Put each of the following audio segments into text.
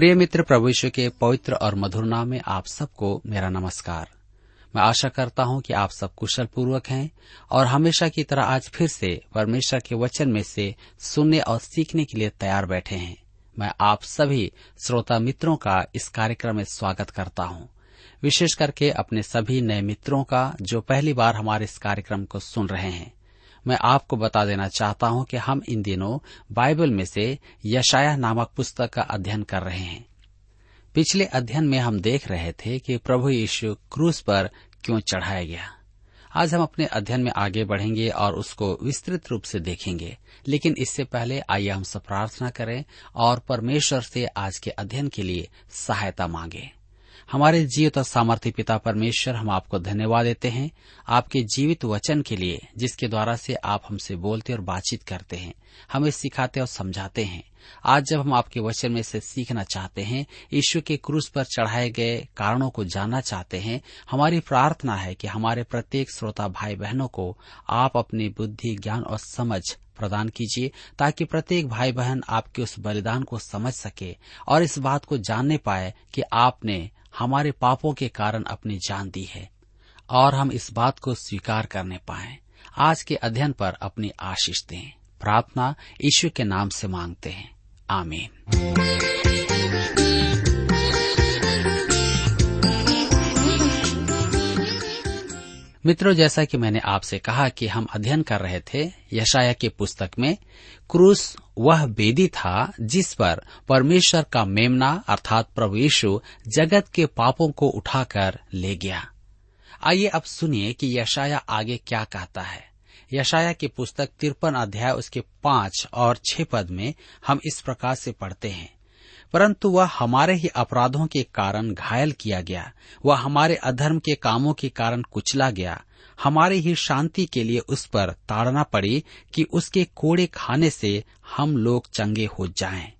प्रिय मित्र प्रभु के पवित्र और मधुर नाम में आप सबको मेरा नमस्कार। मैं आशा करता हूँ कि आप सब कुशल पूर्वक हैं और हमेशा की तरह आज फिर से परमेश्वर के वचन में से सुनने और सीखने के लिए तैयार बैठे हैं। मैं आप सभी श्रोता मित्रों का इस कार्यक्रम में स्वागत करता हूँ। विशेष करके अपने सभी नए मित्रों का जो पहली बार हमारे इस कार्यक्रम को सुन रहे हैं। मैं आपको बता देना चाहता हूँ कि हम इन दिनों बाइबल में से यशाया नामक पुस्तक का अध्ययन कर रहे हैं। पिछले अध्ययन में हम देख रहे थे कि प्रभु यीशु क्रूस पर क्यों चढ़ाया गया। आज हम अपने अध्ययन में आगे बढ़ेंगे और उसको विस्तृत रूप से देखेंगे। लेकिन इससे पहले आइए हम सब प्रार्थना करें और परमेश्वर से आज के अध्ययन के लिए सहायता मांगे। हमारे जीवित और सामर्थ्य पिता परमेश्वर हम आपको धन्यवाद देते हैं, आपके जीवित वचन के लिए, जिसके द्वारा से आप हमसे बोलते और बातचीत करते हैं, हमें सिखाते और समझाते हैं। आज जब हम आपके वचन में से सीखना चाहते हैं ईश्वर के क्रूस पर चढ़ाए गए कारणों को जानना चाहते हैं, हमारी प्रार्थना है कि हमारे प्रत्येक श्रोता भाई बहनों को आप अपनी बुद्धि, ज्ञान और समझ प्रदान कीजिए, ताकि प्रत्येक भाई बहन आपके उस बलिदान को समझ सके और इस बात को जानने पाए कि आपने हमारे पापों के कारण अपनी जान दी है, और हम इस बात को स्वीकार करने पाए। आज के अध्ययन पर अपनी आशीष दें। प्रार्थना ईश्वर के नाम से मांगते हैं। आमीन। मित्रों, जैसा कि मैंने आपसे कहा कि हम अध्ययन कर रहे थे यशाया की पुस्तक में, क्रूस वह बेदी था जिस पर परमेश्वर का मेमना अर्थात प्रभु यीशु जगत के पापों को उठाकर ले गया। आइए अब सुनिए कि यशाया आगे क्या कहता है। यशाया की पुस्तक तिरपन अध्याय उसके पाँच और छह पद में हम इस प्रकार से पढ़ते हैं। परंतु वह हमारे ही अपराधों के कारण घायल किया गया। वह हमारे अधर्म के कामों के कारण कुचला गया। हमारे ही शांति के लिए उस पर ताड़ना पड़ी कि उसके कोड़े खाने से हम लोग चंगे हो जाएँ।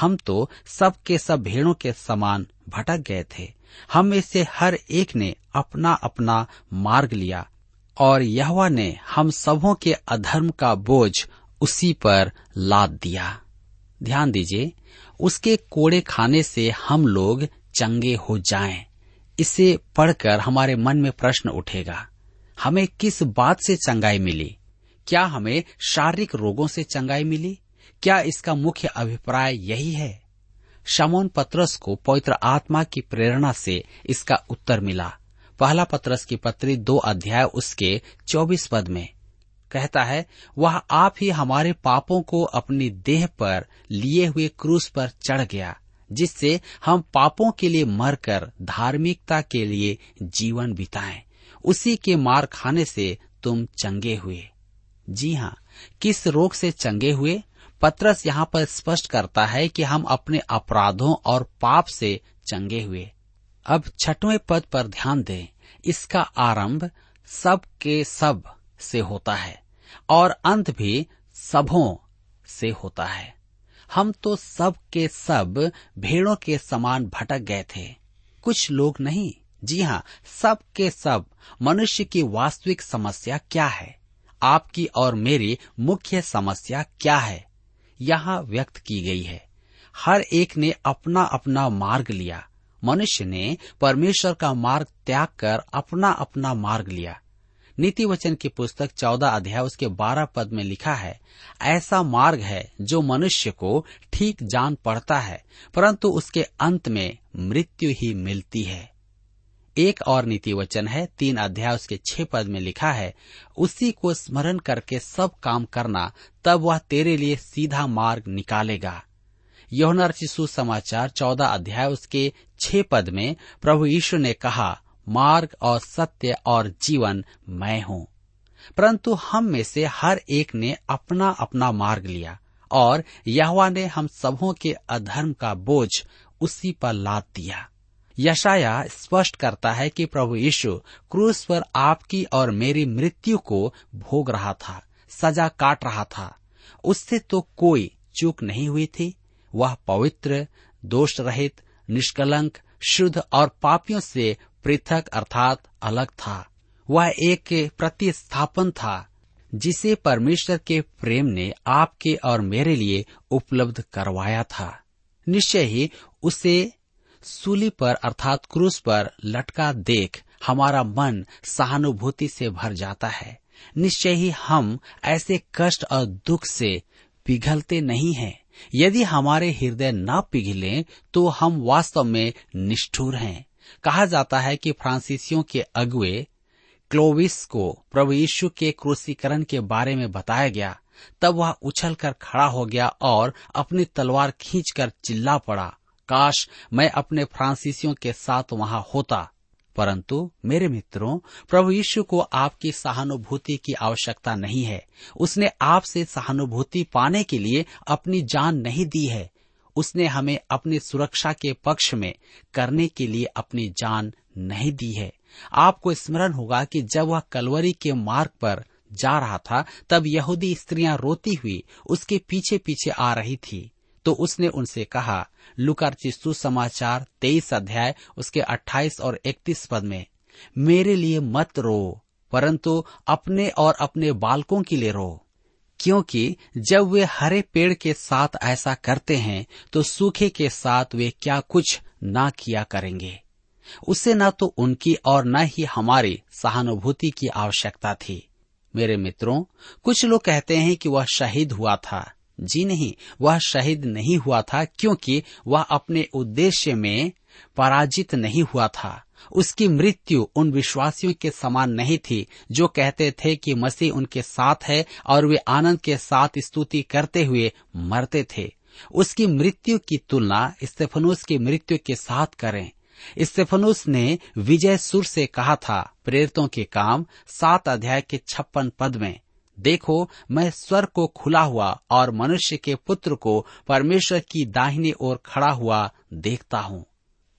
हम तो सब के सब भेड़ों के समान भटक गए थे हम में से हर एक ने अपना अपना मार्ग लिया और यहवा ने हम सबों के अधर्म का बोझ उसी पर लाद दिया ध्यान दीजिए, उसके कोड़े खाने से हम लोग चंगे हो जाएँ। इसे पढ़कर हमारे मन में प्रश्न उठेगा हमें किस बात से चंगाई मिली? क्या हमें शारीरिक रोगों से चंगाई मिली? क्या इसका मुख्य अभिप्राय यही है? शमोन पत्रस को पवित्र आत्मा की प्रेरणा से इसका उत्तर मिला। पहला पत्रस की पत्री दो अध्याय उसके चौबीस पद में कहता है, वह आप ही हमारे पापों को अपनी देह पर लिए हुए क्रूस पर चढ़ गया, जिससे हम पापों के लिए मरकर धार्मिकता के लिए जीवन बिताएँ। उसी के मार खाने से तुम चंगे हुए। जी हाँ किस रोग से चंगे हुए? पत्रस यहाँ पर स्पष्ट करता है कि हम अपने अपराधों और पाप से चंगे हुए। अब छठवें पद पर ध्यान दें। इसका आरंभ सब के सबसे होता है और अंत भी सबों से होता है। हम तो सब के सब भेड़ों के समान भटक गए थे। कुछ लोग नहीं जी हाँ सब के सब, मनुष्य की वास्तविक समस्या क्या है? आपकी और मेरी मुख्य समस्या क्या है? यहाँ व्यक्त की गई है। हर एक ने अपना अपना मार्ग लिया। मनुष्य ने परमेश्वर का मार्ग त्याग कर अपना अपना मार्ग लिया। नीति वचन की पुस्तक चौदह अध्याय, उसके बारह पद में लिखा है, ऐसा मार्ग है जो मनुष्य को ठीक जान पड़ता है, परंतु उसके अंत में मृत्यु ही मिलती है। एक और नीति वचन है, तीन अध्याय उसके छह पद में लिखा है, उसी को स्मरण करके सब काम करना, तब वह तेरे लिए सीधा मार्ग निकालेगा। यौना सुसमाचार, चौदह अध्याय उसके छह पद में, प्रभु यीशु ने कहा, मार्ग और सत्य और जीवन मैं हूँ। परंतु हम में से हर एक ने अपना अपना मार्ग लिया, और यहवा ने हम सबों के अधर्म का बोझ उसी पर लाद दिया। यशाया स्पष्ट करता है कि प्रभु यीशु क्रूस पर आपकी और मेरी मृत्यु को भोग रहा था, सजा काट रहा था। उससे तो कोई चूक नहीं हुई थी। वह पवित्र दोष रहित निष्कलंक, शुद्ध और पापियों से पृथक अर्थात अलग था। वह एक प्रतिस्थापन था, जिसे परमेश्वर के प्रेम ने आपके और मेरे लिए उपलब्ध करवाया था। निश्चय ही उसे सूली पर अर्थात क्रूस पर लटका देख हमारा मन सहानुभूति से भर जाता है। निश्चय ही हम ऐसे कष्ट और दुख से पिघलते नहीं हैं। यदि हमारे हृदय न पिघले तो हम वास्तव में निष्ठुर हैं। कहा जाता है कि फ्रांसीसियों के अगुए क्लोविस को प्रभु यीशु के क्रूसीकरण के बारे में बताया गया, तब वह उछल कर खड़ा हो गया और अपनी तलवार खींचकर चिल्ला पड़ा। काश मैं अपने फ्रांसीसियों के साथ वहाँ होता। परंतु, मेरे मित्रों, प्रभु यीशु को आपकी सहानुभूति की आवश्यकता नहीं है। उसने आपसे सहानुभूति पाने के लिए अपनी जान नहीं दी है। उसने हमें अपनी सुरक्षा के पक्ष में करने के लिए अपनी जान नहीं दी है। आपको स्मरण होगा कि जब वह कलवरी के मार्ग पर जा रहा था, तब यहूदी स्त्रियाँ रोती हुई उसके पीछे पीछे आ रही थी। तो उसने उनसे कहा लुकार चिस्तु समाचार तेईस अध्याय, उसके अट्ठाईस और इकतीस पद में, मेरे लिए मत रो, परंतु अपने और अपने बालकों के लिए रो। क्योंकि जब वे हरे पेड़ के साथ ऐसा करते हैं तो सूखे के साथ वे क्या कुछ ना किया करेंगे। उससे न तो उनकी और न ही हमारी सहानुभूति की आवश्यकता थी। मेरे मित्रों, कुछ लोग कहते हैं कि वह शहीद हुआ था। जी नहीं, वह शहीद नहीं हुआ था क्योंकि वह अपने उद्देश्य में पराजित नहीं हुआ था। उसकी मृत्यु उन विश्वासियों के समान नहीं थी, जो कहते थे कि मसीह उनके साथ है और वे आनंद के साथ स्तुति करते हुए मरते थे। उसकी मृत्यु की तुलना स्टेफनुस की मृत्यु के साथ करें। स्टेफनुस ने विजय सुर से कहा था, प्रेरितों के काम सात अध्याय के छप्पन पद में देखो, मैं स्वर को खुला हुआ और मनुष्य के पुत्र को परमेश्वर की दाहिनी ओर खड़ा हुआ देखता हूँ।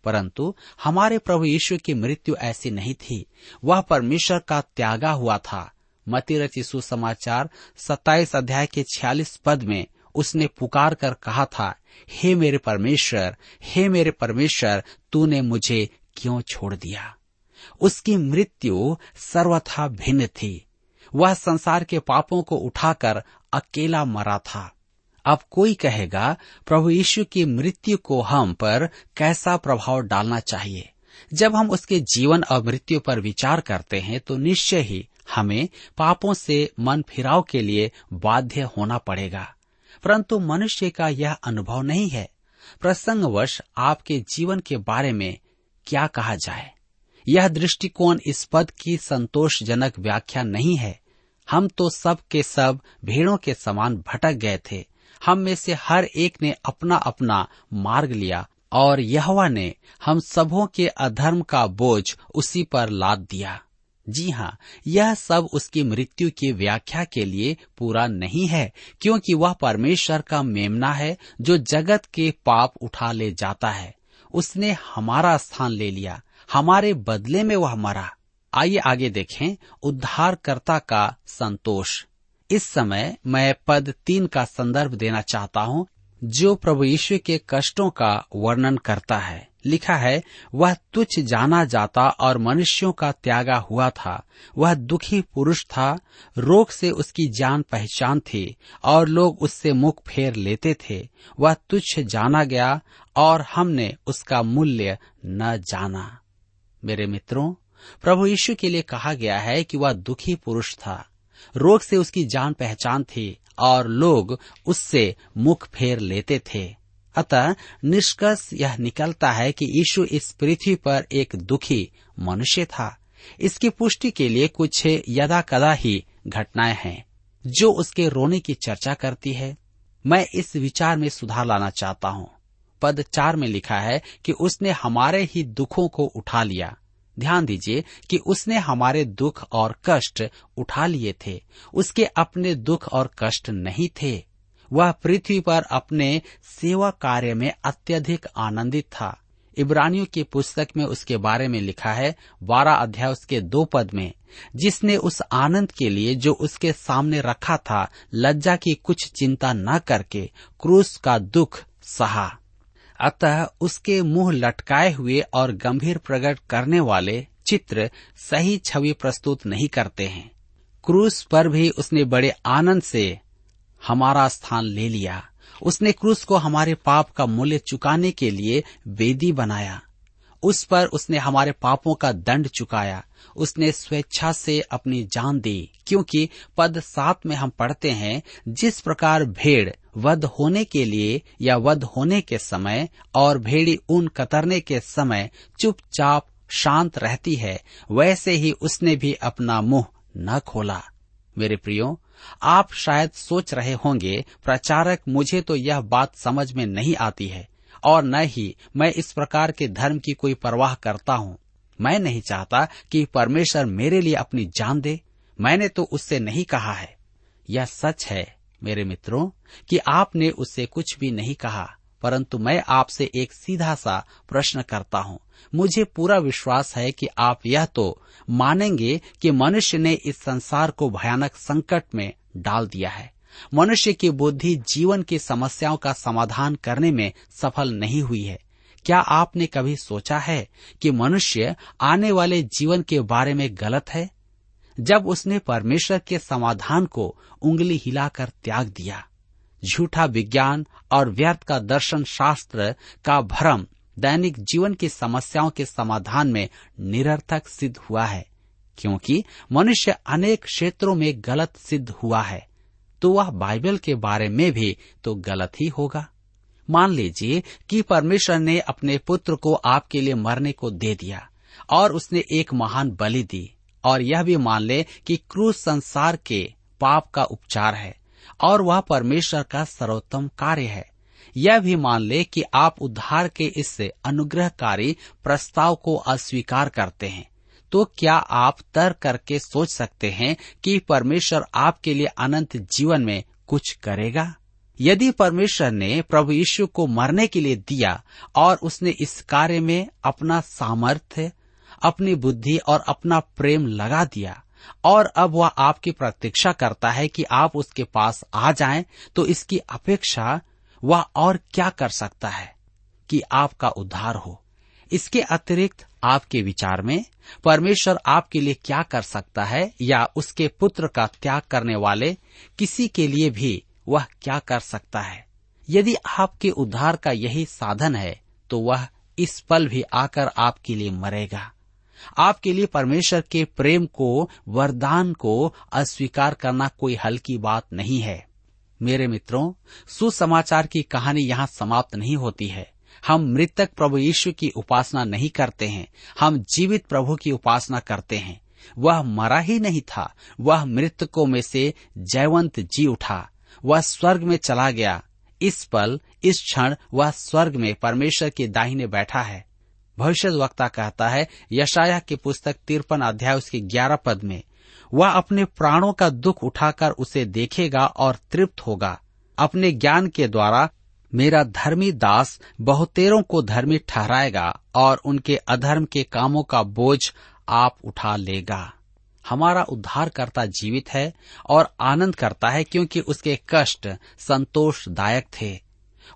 परंतु हमारे प्रभु यीशु की मृत्यु ऐसी नहीं थी। वह परमेश्वर का त्यागा हुआ था। मतिरच यीशु समाचार सत्ताईस अध्याय के छियालीस पद में उसने पुकार कर कहा था, हे मेरे परमेश्वर, हे मेरे परमेश्वर, तूने मुझे क्यों छोड़ दिया? उसकी मृत्यु सर्वथा भिन्न थी। वह संसार के पापों को उठाकर अकेला मरा था। अब कोई कहेगा, प्रभु यीशु की मृत्यु को हम पर कैसा प्रभाव डालना चाहिए? जब हम उसके जीवन और मृत्यु पर विचार करते हैं तो निश्चय ही हमें पापों से मन फिराव के लिए बाध्य होना पड़ेगा। परंतु मनुष्य का यह अनुभव नहीं है। प्रसंगवश आपके जीवन के बारे में क्या कहा जाए? यह दृष्टिकोण इस पद की संतोषजनक व्याख्या नहीं है। हम तो सब के सब भेड़ों के समान भटक गए थे। हम में से हर एक ने अपना अपना मार्ग लिया और यहवा ने हम सबों के अधर्म का बोझ उसी पर लाद दिया। जी हाँ यह सब उसकी मृत्यु की व्याख्या के लिए पूरा नहीं है, क्योंकि वह परमेश्वर का मेमना है जो जगत के पाप उठा ले जाता है। उसने हमारा स्थान ले लिया हमारे बदले में वह मरा। आइए आगे देखें उद्धारकर्ता का संतोष। इस समय मैं पद तीन का संदर्भ देना चाहता हूँ, जो प्रभु यीशु के कष्टों का वर्णन करता है। लिखा है, वह तुच्छ जाना जाता और मनुष्यों का त्यागा हुआ था। वह दुखी पुरुष था, रोग से उसकी जान पहचान थी और लोग उससे मुख फेर लेते थे। वह तुच्छ जाना गया और हमने उसका मूल्य न जाना। मेरे मित्रों, प्रभु यीशु के लिए कहा गया है कि वह दुखी पुरुष था। रोग से उसकी जान पहचान थी और लोग उससे मुख फेर लेते थे। अतः निष्कर्ष यह निकलता है कि यीशु इस पृथ्वी पर एक दुखी मनुष्य था। इसकी पुष्टि के लिए कुछ यदा कदा ही घटनाएँ हैं, जो उसके रोने की चर्चा करती है। मैं इस विचार में सुधार लाना चाहता हूँ। पद चार में लिखा है कि उसने हमारे ही दुखों को उठा लिया। ध्यान दीजिए कि उसने हमारे दुख और कष्ट उठा लिए थे। उसके अपने दुख और कष्ट नहीं थे। वह पृथ्वी पर अपने सेवा कार्य में अत्यधिक आनंदित था। इब्रानियों की पुस्तक में उसके बारे में लिखा है, बारह अध्याय उसके दो पद में, जिसने उस आनंद के लिए जो उसके सामने रखा था, लज्जा की कुछ चिंता न करके क्रूस का दुख सहा। अतः उसके मुँह लटकाए हुए और गंभीर प्रकट करने वाले चित्र सही छवि प्रस्तुत नहीं करते हैं। क्रूस पर भी उसने बड़े आनंद से हमारा स्थान ले लिया। उसने क्रूस को हमारे पाप का मूल्य चुकाने के लिए वेदी बनाया। उस पर उसने हमारे पापों का दंड चुकाया। उसने स्वेच्छा से अपनी जान दी, क्योंकि पद सात में हम पढ़ते हैं, जिस प्रकार भेड़ वध होने के लिए या वध होने के समय और भेड़ी ऊन कतरने के समय चुपचाप शांत रहती है, वैसे ही उसने भी अपना मुँह न खोला। मेरे प्रियो, आप शायद सोच रहे होंगे, प्रचारक, मुझे तो यह बात समझ में नहीं आती है। और न ही मैं इस प्रकार के धर्म की कोई परवाह करता हूँ। मैं नहीं चाहता कि परमेश्वर मेरे लिए अपनी जान दे। मैंने तो उससे नहीं कहा है। यह सच है, मेरे मित्रों, कि आपने उससे कुछ भी नहीं कहा, परंतु मैं आपसे एक सीधा सा प्रश्न करता हूँ। मुझे पूरा विश्वास है कि आप यह तो मानेंगे कि मनुष्य ने इस संसार को भयानक संकट में डाल दिया है। मनुष्य की बुद्धि जीवन की समस्याओं का समाधान करने में सफल नहीं हुई है। क्या आपने कभी सोचा है कि मनुष्य आने वाले जीवन के बारे में गलत है? जब उसने परमेश्वर के समाधान को उंगली हिलाकर त्याग दिया। झूठा विज्ञान और व्यर्थ का दर्शन शास्त्र का भ्रम दैनिक जीवन की समस्याओं के समाधान में निरर्थक सिद्ध हुआ है, क्योंकि मनुष्य अनेक क्षेत्रों में गलत सिद्ध हुआ है। तो वह बाइबल के बारे में भी तो गलत ही होगा। मान लीजिए कि परमेश्वर ने अपने पुत्र को आपके लिए मरने को दे दिया और उसने एक महान बलि दी और यह भी मान ले कि क्रूस संसार के पाप का उपचार है और वह परमेश्वर का सर्वोत्तम कार्य है। यह भी मान ले कि आप उद्धार के इस अनुग्रहकारी प्रस्ताव को अस्वीकार करते हैं। तो क्या आप तर करके सोच सकते हैं कि परमेश्वर आपके लिए अनंत जीवन में कुछ करेगा? यदि परमेश्वर ने प्रभु यीशु को मरने के लिए दिया और उसने इस कार्य में अपना सामर्थ्य अपनी बुद्धि और अपना प्रेम लगा दिया और अब वह आपकी प्रतीक्षा करता है कि आप उसके पास आ जाएँ, तो इसकी अपेक्षा वह और क्या कर सकता है कि आपका उद्धार हो? इसके अतिरिक्त आपके विचार में परमेश्वर आपके लिए क्या कर सकता है या उसके पुत्र का त्याग करने वाले किसी के लिए भी वह क्या कर सकता है? यदि आपके उद्धार का यही साधन है तो वह इस पल भी आकर आपके लिए मरेगा। आपके लिए परमेश्वर के प्रेम को, वरदान को अस्वीकार करना कोई हल्की बात नहीं है। मेरे मित्रों, सुसमाचार की कहानी यहाँ समाप्त नहीं होती है। हम मृतक प्रभु यीशु की उपासना नहीं करते हैं, हम जीवित प्रभु की उपासना करते हैं। वह मरा ही नहीं था, वह मृतकों में से जयवंत जी उठा, वह स्वर्ग में चला गया। इस पल, इस क्षण वह स्वर्ग में परमेश्वर के दाहिने बैठा है। भविष्य वक्ता कहता है यशाया की पुस्तक तिरपन अध्याय उसके ग्यारह पद में, वह अपने प्राणों का दुख उठाकर उसे देखेगा और तृप्त होगा। अपने ज्ञान के द्वारा मेरा धर्मी दास बहुतेरों को धर्मी ठहराएगा और उनके अधर्म के कामों का बोझ आप उठा लेगा। हमारा उद्धारकर्ता जीवित है और आनंद करता है क्योंकि उसके कष्ट संतोषदायक थे।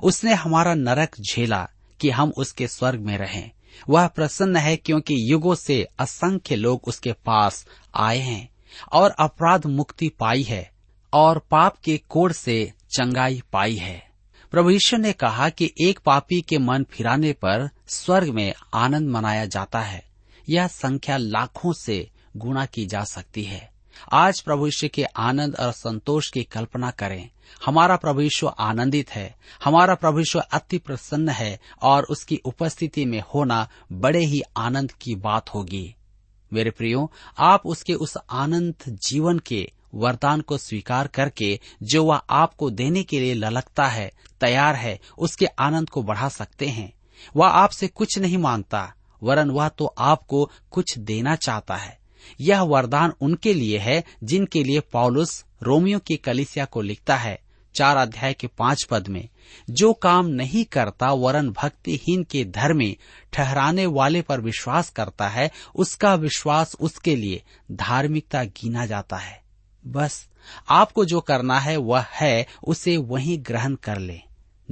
उसने हमारा नरक झेला कि हम उसके स्वर्ग में रहें। वह प्रसन्न है क्योंकि युगों से असंख्य लोग उसके पास आए हैं और अपराध मुक्ति पाई है और पाप के कोड़ से चंगाई पाई है। प्रभु ईश्वर ने कहा कि एक पापी के मन फिराने पर स्वर्ग में आनंद मनाया जाता है। यह संख्या लाखों से गुणा की जा सकती है। आज प्रभु यीशु के आनंद और संतोष की कल्पना करें। हमारा प्रभु यीशु आनंदित है। हमारा प्रभु यीशु अति प्रसन्न है और उसकी उपस्थिति में होना बड़े ही आनंद की बात होगी। मेरे प्रियो, आप उसके उस आनंद जीवन के वरदान को स्वीकार करके जो वह आपको देने के लिए ललकता है, तैयार है, उसके आनंद को बढ़ा सकते हैं। वह आपसे कुछ नहीं माँगता, वरन वह तो आपको कुछ देना चाहता है। यह वरदान उनके लिए है, जिनके लिए पॉलुस रोमियो की कलिसिया को लिखता है, चार अध्याय के पाँच पद में। जो काम नहीं करता, वरन भक्तिहीन के धर्मी ठहराने वाले पर विश्वास करता है, उसका विश्वास उसके लिए धार्मिकता गिना जाता है। बस, आपको जो करना है वह है, उसे वहीं ग्रहण कर ले,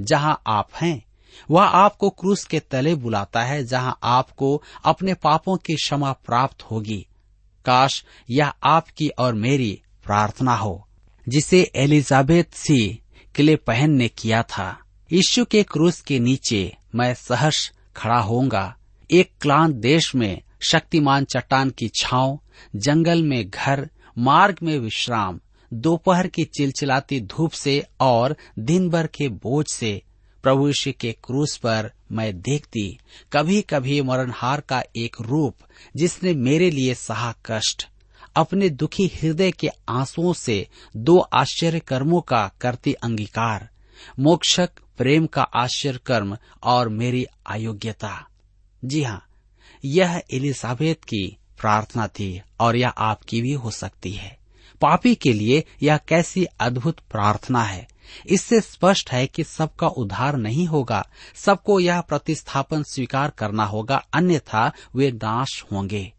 जहाँ आप हैं। वह आपको क्रूस के तले बुलाता है, जहाँ आपको अपने पापों की क्षमा प्राप्त होगी। काश यह आपकी और मेरी प्रार्थना हो, जिसे एलिजाबेथ सी किले पहन ने किया था। यीशु के क्रूस के नीचे मैं सहर्ष खड़ा होऊँगा। एक क्लांत देश में शक्तिमान चट्टान की छांव, जंगल में घर मार्ग में विश्राम, दोपहर की चिलचिलाती धूप से और दिन भर के बोझ से प्रभु के क्रूस पर मैं देखती कभी कभी मरणहार का एक रूप जिसने मेरे लिए सहा कष्ट, अपने दुखी हृदय के आंसुओं से दो आश्चर्य कर्मों का करती अंगीकार, मोक्षक प्रेम का आश्चर्य कर्म और मेरी अयोग्यता। जी हाँ यह एलिजाबेथ की प्रार्थना थी और यह आपकी भी हो सकती है। पापी के लिए यह कैसी अद्भुत प्रार्थना है। इससे स्पष्ट है कि सबका उद्धार नहीं होगा, सबको यह प्रतिस्थापन स्वीकार करना होगा, अन्यथा वे नाश होंगे।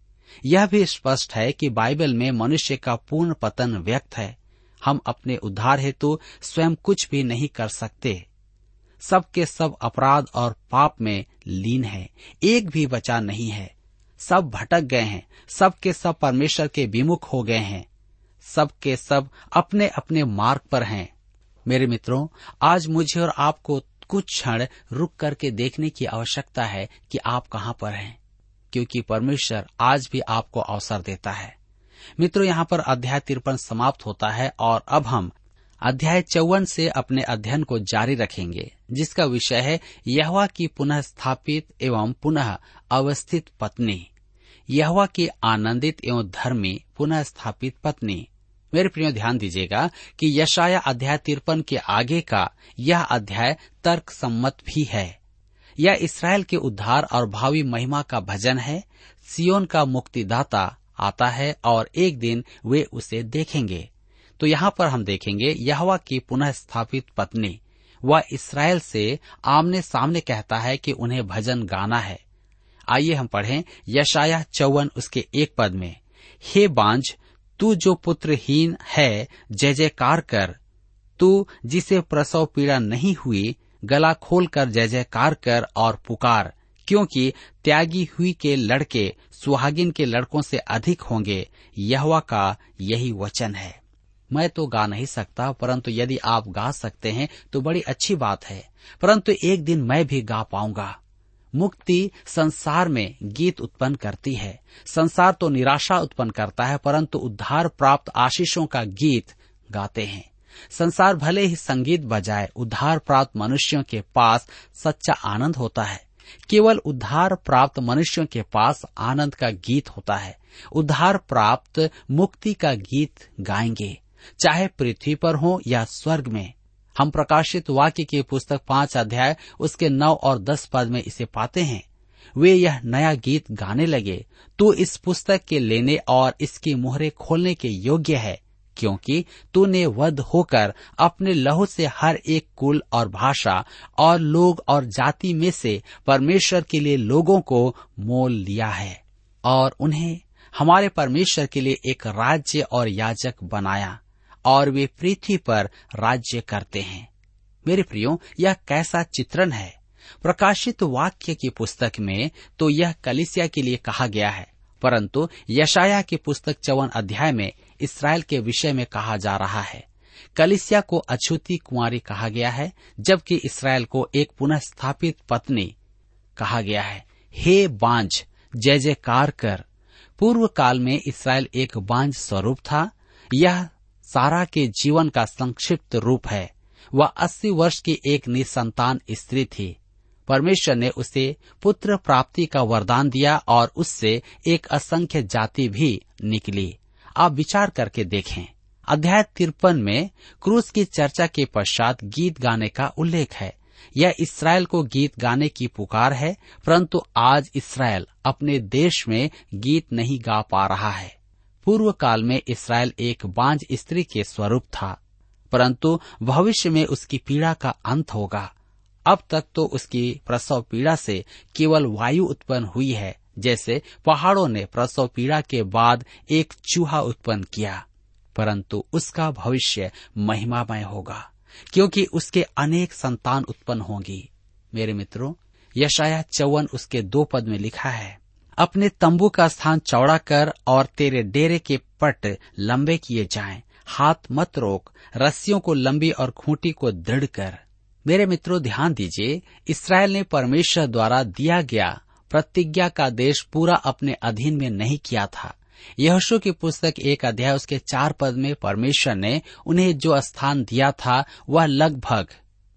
यह भी स्पष्ट है कि बाइबल में मनुष्य का पूर्ण पतन व्यक्त है। हम अपने उद्धार हेतु स्वयं कुछ भी नहीं कर सकते। सबके सब अपराध और पाप में लीन है। एक भी बचा नहीं है। सब भटक गए हैं सबके सब परमेश्वर के विमुख हो गए हैं सबके सब अपने अपने मार्ग पर हैं। मेरे मित्रों, आज मुझे और आपको कुछ क्षण रुक करके देखने की आवश्यकता है कि आप कहाँ पर हैं, क्योंकि परमेश्वर आज भी आपको अवसर देता है। मित्रों, यहाँ पर अध्याय तिरपन समाप्त होता है और अब हम अध्याय चौवन से अपने अध्ययन को जारी रखेंगे, जिसका विषय है यहवा की पुनः स्थापित एवं पुनः अवस्थित पत्नी। यहवा की आनंदित एवं धर्मी पुनः स्थापित पत्नी। मेरे प्रियो, ध्यान दीजिएगा कि यशाया अध्याय तिरपन के आगे का यह अध्याय तर्क सम्मत भी है। यह इसराइल के उद्धार और भावी महिमा का भजन है। सियोन का मुक्तिदाता आता है और एक दिन वे उसे देखेंगे। तो यहाँ पर हम देखेंगे यहवा की पुनः स्थापित पत्नी। वह इसराइल से आमने सामने कहता है कि उन्हें भजन गाना है। आइए हम पढ़ें यशाया चौवन उसके एक पद में। हे बांझ, तू जो पुत्रहीन है जय जयकार कर। तू जिसे प्रसव पीड़ा नहीं हुई, गला खोल कर जय जयकार कर और पुकार, क्योंकि त्यागी हुई के लड़के सुहागिन के लड़कों से अधिक होंगे। यहवा का यही वचन है। मैं तो गा नहीं सकता, परंतु यदि आप गा सकते हैं तो बड़ी अच्छी बात है। परंतु एक दिन मैं भी गा पाऊँगा। मुक्ति संसार में गीत उत्पन्न करती है। संसार तो निराशा उत्पन्न करता है, परंतु उद्धार प्राप्त आशीषों का गीत गाते हैं। संसार भले ही संगीत बजाए, उद्धार प्राप्त मनुष्यों के पास सच्चा आनंद होता है। केवल उद्धार प्राप्त मनुष्यों के पास आनंद का गीत होता है। उद्धार प्राप्त मुक्ति का गीत गाएँगे। चाहे पृथ्वी पर हो या स्वर्ग में हम प्रकाशित वाक्य की पुस्तक पाँच अध्याय, उसके नौ और दस पद में इसे पाते हैं। वे यह नया गीत गाने लगे, तू इस पुस्तक के लेने और इसकी मोहरे खोलने के योग्य है, क्योंकि तूने वध होकर अपने लहू से हर एक कुल और भाषा और लोग और जाति में से परमेश्वर के लिए लोगों को मोल लिया है, और उन्हें हमारे परमेश्वर के लिए एक राज्य और याजक बनाया। और वे पृथ्वी पर राज्य करते हैं। मेरे प्रियो, यह कैसा चित्रण है? प्रकाशित वाक्य की पुस्तक में तो यह कलिसिया के लिए कहा गया है, परंतु यशाया की पुस्तक चौवन अध्याय में इसराइल के विषय में कहा जा रहा है। कलिसिया को अछूती कुंवारी कहा गया है, जबकि इसराइल को एक पुनः स्थापित पत्नी कहा गया है। हे बांझ, जय जयकार कर। पूर्व काल में इसराइल एक बांझ स्वरूप था, यह सारा के जीवन का संक्षिप्त रूप है। वह अस्सी वर्ष की एक निसंतान स्त्री थी। परमेश्वर ने उसे पुत्र प्राप्ति का वरदान दिया और उससे एक असंख्य जाति भी निकली। आप विचार करके देखें। अध्याय तिरपन में क्रूस की चर्चा के पश्चात गीत गाने का उल्लेख है। यह इसराइल को गीत गाने की पुकार है, परंतु आज इसराइल अपने देश में गीत नहीं गा पा रहा है। पूर्व काल में इसराइल एक बांझ स्त्री के स्वरूप था, परंतु भविष्य में उसकी पीड़ा का अंत होगा। अब तक तो उसकी प्रसव पीड़ा से केवल वायु उत्पन्न हुई है, जैसे पहाड़ों ने प्रसव पीड़ा के बाद एक चूहा उत्पन्न किया, परंतु उसका भविष्य महिमामय होगा, क्योंकि उसके अनेक संतान उत्पन्न होंगी। मेरे मित्रों यशाया चौवन उसके दो पद में लिखा है अपने तंबू का स्थान चौड़ा कर और तेरे डेरे के पट लंबे किए जाएँ, हाथ मत रोक रस्सियों को लंबी और खूंटी को दृढ़ कर। मेरे मित्रों ध्यान दीजिए इसराइल ने परमेश्वर द्वारा दिया गया प्रतिज्ञा का देश पूरा अपने अधीन में नहीं किया था। यहोशू की पुस्तक एक अध्याय उसके चार पद में परमेश्वर ने उन्हें जो स्थान दिया था वह लगभग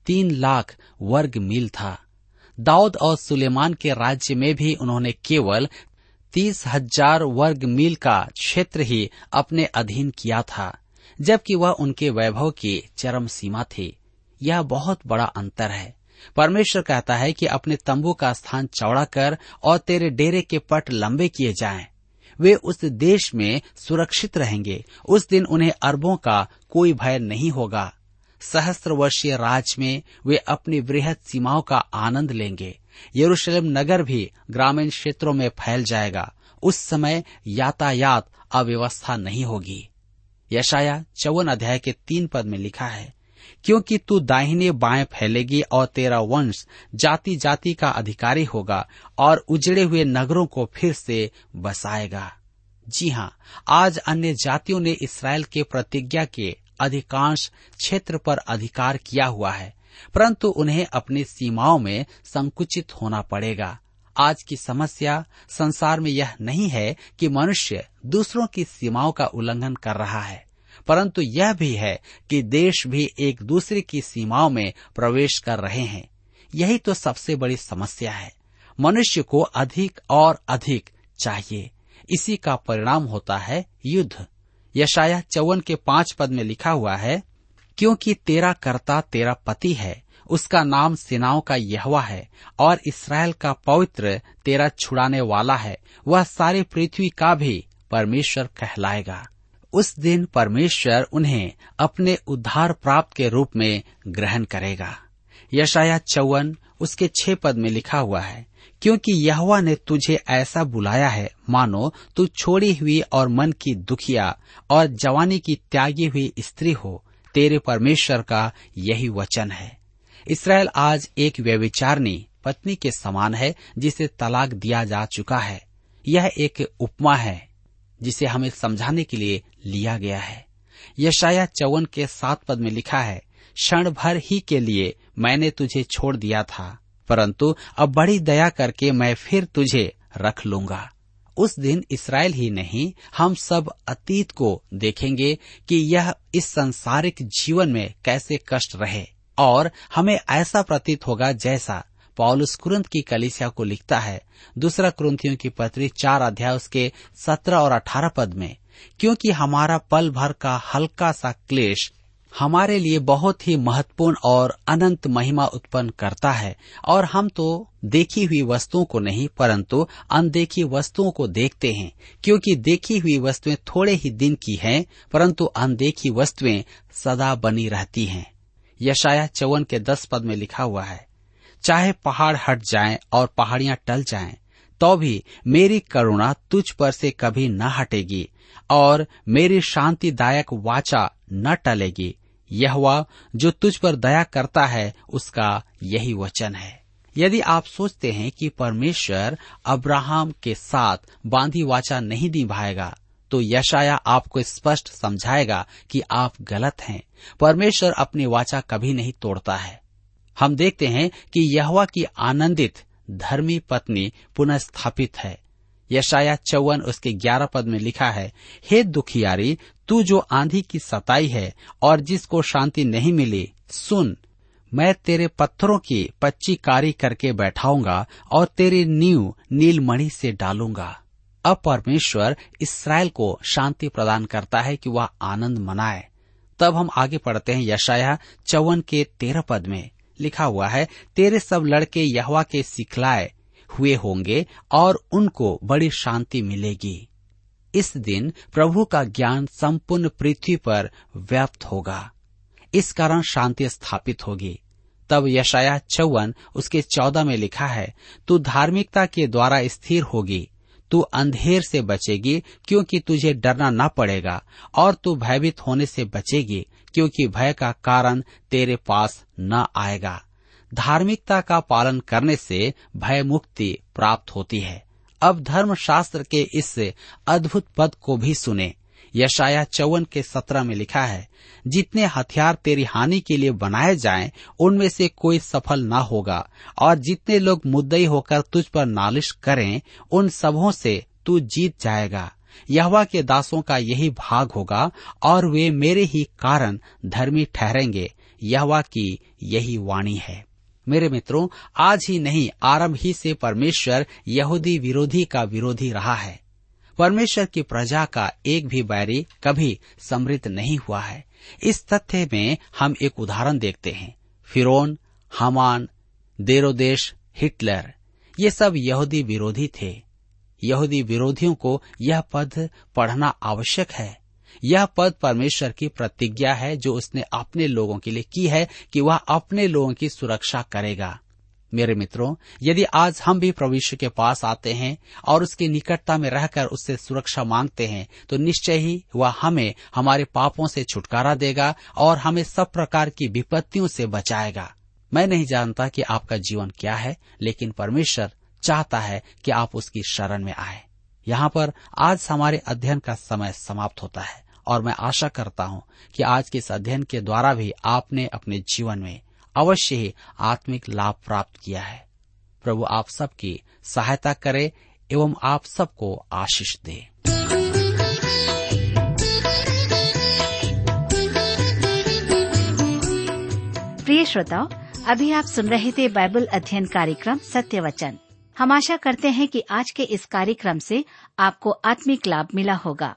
तीन लाख वर्ग मील था। दाऊद और सुलेमान के राज्य में भी उन्होंने केवल तीस हज़ार वर्ग मील का क्षेत्र ही अपने अधीन किया था, जबकि वह उनके वैभव की चरम सीमा थी। यह बहुत बड़ा अंतर है। परमेश्वर कहता है कि अपने तंबू का स्थान चौड़ा कर और तेरे डेरे के पट लंबे किए जाएँ। वे उस देश में सुरक्षित रहेंगे। उस दिन उन्हें अरबों का कोई भय नहीं होगा। सहस्त्र वर्षीय राज में वे अपनी वृहद सीमाओं का आनंद लेंगे। यरूशलेम नगर भी ग्रामीण क्षेत्रों में फैल जाएगा। उस समय यातायात अव्यवस्था नहीं होगी। यशाया चौवन अध्याय के तीन पद में लिखा है, क्योंकि तू दाहिने बाएँ फैलेगी और तेरा वंश जाति जाति का अधिकारी होगा और उजड़े हुए नगरों को फिर से बसाएगा। जी हाँ आज अन्य जातियों ने इसराइल के प्रतिज्ञा के अधिकांश क्षेत्र पर अधिकार किया हुआ है, परंतु उन्हें अपनी सीमाओं में संकुचित होना पड़ेगा। आज की समस्या संसार में यह नहीं है कि मनुष्य दूसरों की सीमाओं का उल्लंघन कर रहा है, परंतु यह भी है कि देश भी एक दूसरे की सीमाओं में प्रवेश कर रहे हैं। यही तो सबसे बड़ी समस्या है। मनुष्य को अधिक और अधिक चाहिए। इसी का परिणाम होता है युद्ध। यशाया चौवन के पाँच पद में लिखा हुआ है, क्योंकि तेरा कर्ता तेरा पति है, उसका नाम सेनाओं का यहवा है, और इसराइल का पवित्र तेरा छुड़ाने वाला है, वह सारी पृथ्वी का भी परमेश्वर कहलाएगा। उस दिन परमेश्वर उन्हें अपने उद्धार प्राप्त के रूप में ग्रहण करेगा। यशाया चौवन, उसके छह पद में लिखा हुआ है क्योंकि यहवा ने तुझे ऐसा बुलाया है, मानो तू छोड़ी हुई और मन की दुखिया और जवानी की त्यागी हुई स्त्री हो। तेरे परमेश्वर का यही वचन है। इसराइल आज एक व्यविचारणी पत्नी के समान है, जिसे तलाक दिया जा चुका है। यह एक उपमा है, जिसे हमें समझाने के लिए लिया गया है। यशाया चौवन के सात पद में लिखा है, क्षण भर ही के लिए मैंने तुझे छोड़ दिया था। परंतु अब बड़ी दया करके मैं फिर तुझे रख लूँगा। उस दिन इसराइल ही नहीं, हम सब अतीत को देखेंगे कि यह इस संसारिक जीवन में कैसे कष्ट रहे। और हमें ऐसा प्रतीत होगा जैसा पौलुस कुरंत की कलिसिया को लिखता है, दूसरा कुरंतियों की पत्री चार अध्याय उसके सत्रह और अठारह पद में, क्योंकि हमारा पल भर का हल्का सा क्लेश हमारे लिए बहुत ही महत्वपूर्ण और अनंत महिमा उत्पन्न करता है। और हम तो देखी हुई वस्तुओं को नहीं, परंतु अनदेखी वस्तुओं को देखते हैं। क्योंकि देखी हुई वस्तुएँ थोड़े ही दिन की हैं, परंतु अनदेखी वस्तुएँ सदा बनी रहती हैं। यशाया चौवन के दस पद में लिखा हुआ है, चाहे पहाड़ हट जाएँ और पहाड़ियाँ टल जाएँ तो भी मेरी करुणा तुझ पर से कभी न हटेगी और मेरी शांतिदायक वाचा न टलेगी। यह जो तुझ पर दया करता है, उसका यही वचन है। यदि आप सोचते हैं कि परमेश्वर अब्राहम के साथ बांधी वाचा नहीं निभाएगा तो यशाया आपको स्पष्ट समझाएगा कि आप गलत हैं। परमेश्वर अपनी वाचा कभी नहीं तोड़ता है। हम देखते हैं कि यहवा की आनंदित, धर्मी पत्नी पुनः स्थापित है। यशाया चौवन उसके ग्यारह पद में लिखा है, हे दुखियारी, तू जो आंधी की सताई है और जिसको शांति नहीं मिली, सुन, मैं तेरे पत्थरों की पच्ची कारी करके बैठाऊँगा और तेरी नींव नीलमणि से डालूँगा। अब परमेश्वर इसराइल को शांति प्रदान करता है कि वह आनंद मनाए। तब हम आगे पढ़ते हैं यशाया चौवन के तेरह पद में। लिखा हुआ है, तेरे सब लड़के यहवा के सिखलाए हुए होंगे और उनको बड़ी शांति मिलेगी। इस दिन प्रभु का ज्ञान संपूर्ण पृथ्वी पर व्याप्त होगा। इस कारण शांति स्थापित होगी। तब यशाया चौवन उसके चौदह में लिखा है, तू धार्मिकता के द्वारा स्थिर होगी, तू अंधेर से बचेगी, क्योंकि तुझे डरना न पड़ेगा, और तू भयभीत होने से बचेगी, क्योंकि भय का कारण तेरे पास न आएगा। धार्मिकता का पालन करने से भय मुक्ति प्राप्त होती है। अब धर्म शास्त्र के इस अद्भुत पद को भी सुने। यशाया चौवन के सत्रह में लिखा है जितने हथियार तेरी हानि के लिए बनाए जाएँ, उनमें से कोई सफल न होगा और जितने लोग मुद्दई होकर तुझ पर नालिश करें उन सबों से तू जीत जाएगा। यहवा के दासों का यही भाग होगा और वे मेरे ही कारण धर्मी ठहरेंगे। यहवा की यही वाणी है। मेरे मित्रों, आज ही नहीं, आरंभ ही से परमेश्वर यहूदी विरोधी का विरोधी रहा है। परमेश्वर की प्रजा का एक भी बैरी कभी समृद्ध नहीं हुआ है। इस तथ्य में हम एक उदाहरण देखते हैं। फिरोन, हमान, देरोदेश, हिटलर, ये सब यहूदी विरोधी थे। यहूदी विरोधियों को यह पद पढ़ना आवश्यक है। यह पद परमेश्वर की प्रतिज्ञा है जो उसने अपने लोगों के लिए की है कि वह अपने लोगों की सुरक्षा करेगा। मेरे मित्रों, यदि आज हम भी प्रविश्व के पास आते हैं और उसकी निकटता में रहकर उससे सुरक्षा मांगते हैं तो निश्चय ही वह हमें हमारे पापों से छुटकारा देगा और हमें सब प्रकार की विपत्तियों से बचाएगा। मैं नहीं जानता कि आपका जीवन क्या है, लेकिन परमेश्वर चाहता है कि आप उसकी शरण में आए। यहाँ पर आज हमारे अध्ययन का समय समाप्त होता है। और मैं आशा करता हूँ कि आज के इस अध्ययन के द्वारा भी आपने अपने जीवन में अवश्य ही आत्मिक लाभ प्राप्त किया है। प्रभु आप सबकी सहायता करे एवं आप सबको आशीष दे। प्रिय श्रोताओ, अभी आप सुन रहे थे बाइबल अध्ययन कार्यक्रम सत्य वचन हम आशा करते हैं कि आज के इस कार्यक्रम से आपको आत्मिक लाभ मिला होगा।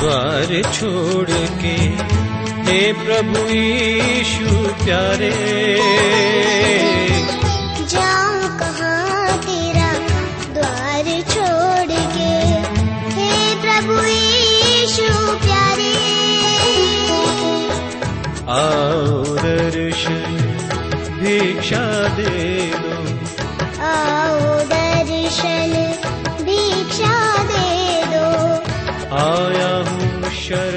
द्वाोडके हे प्रभु ईशु प्ये जागिरा दारि प्रभु ईश प्ये औष दीक्षा दे। should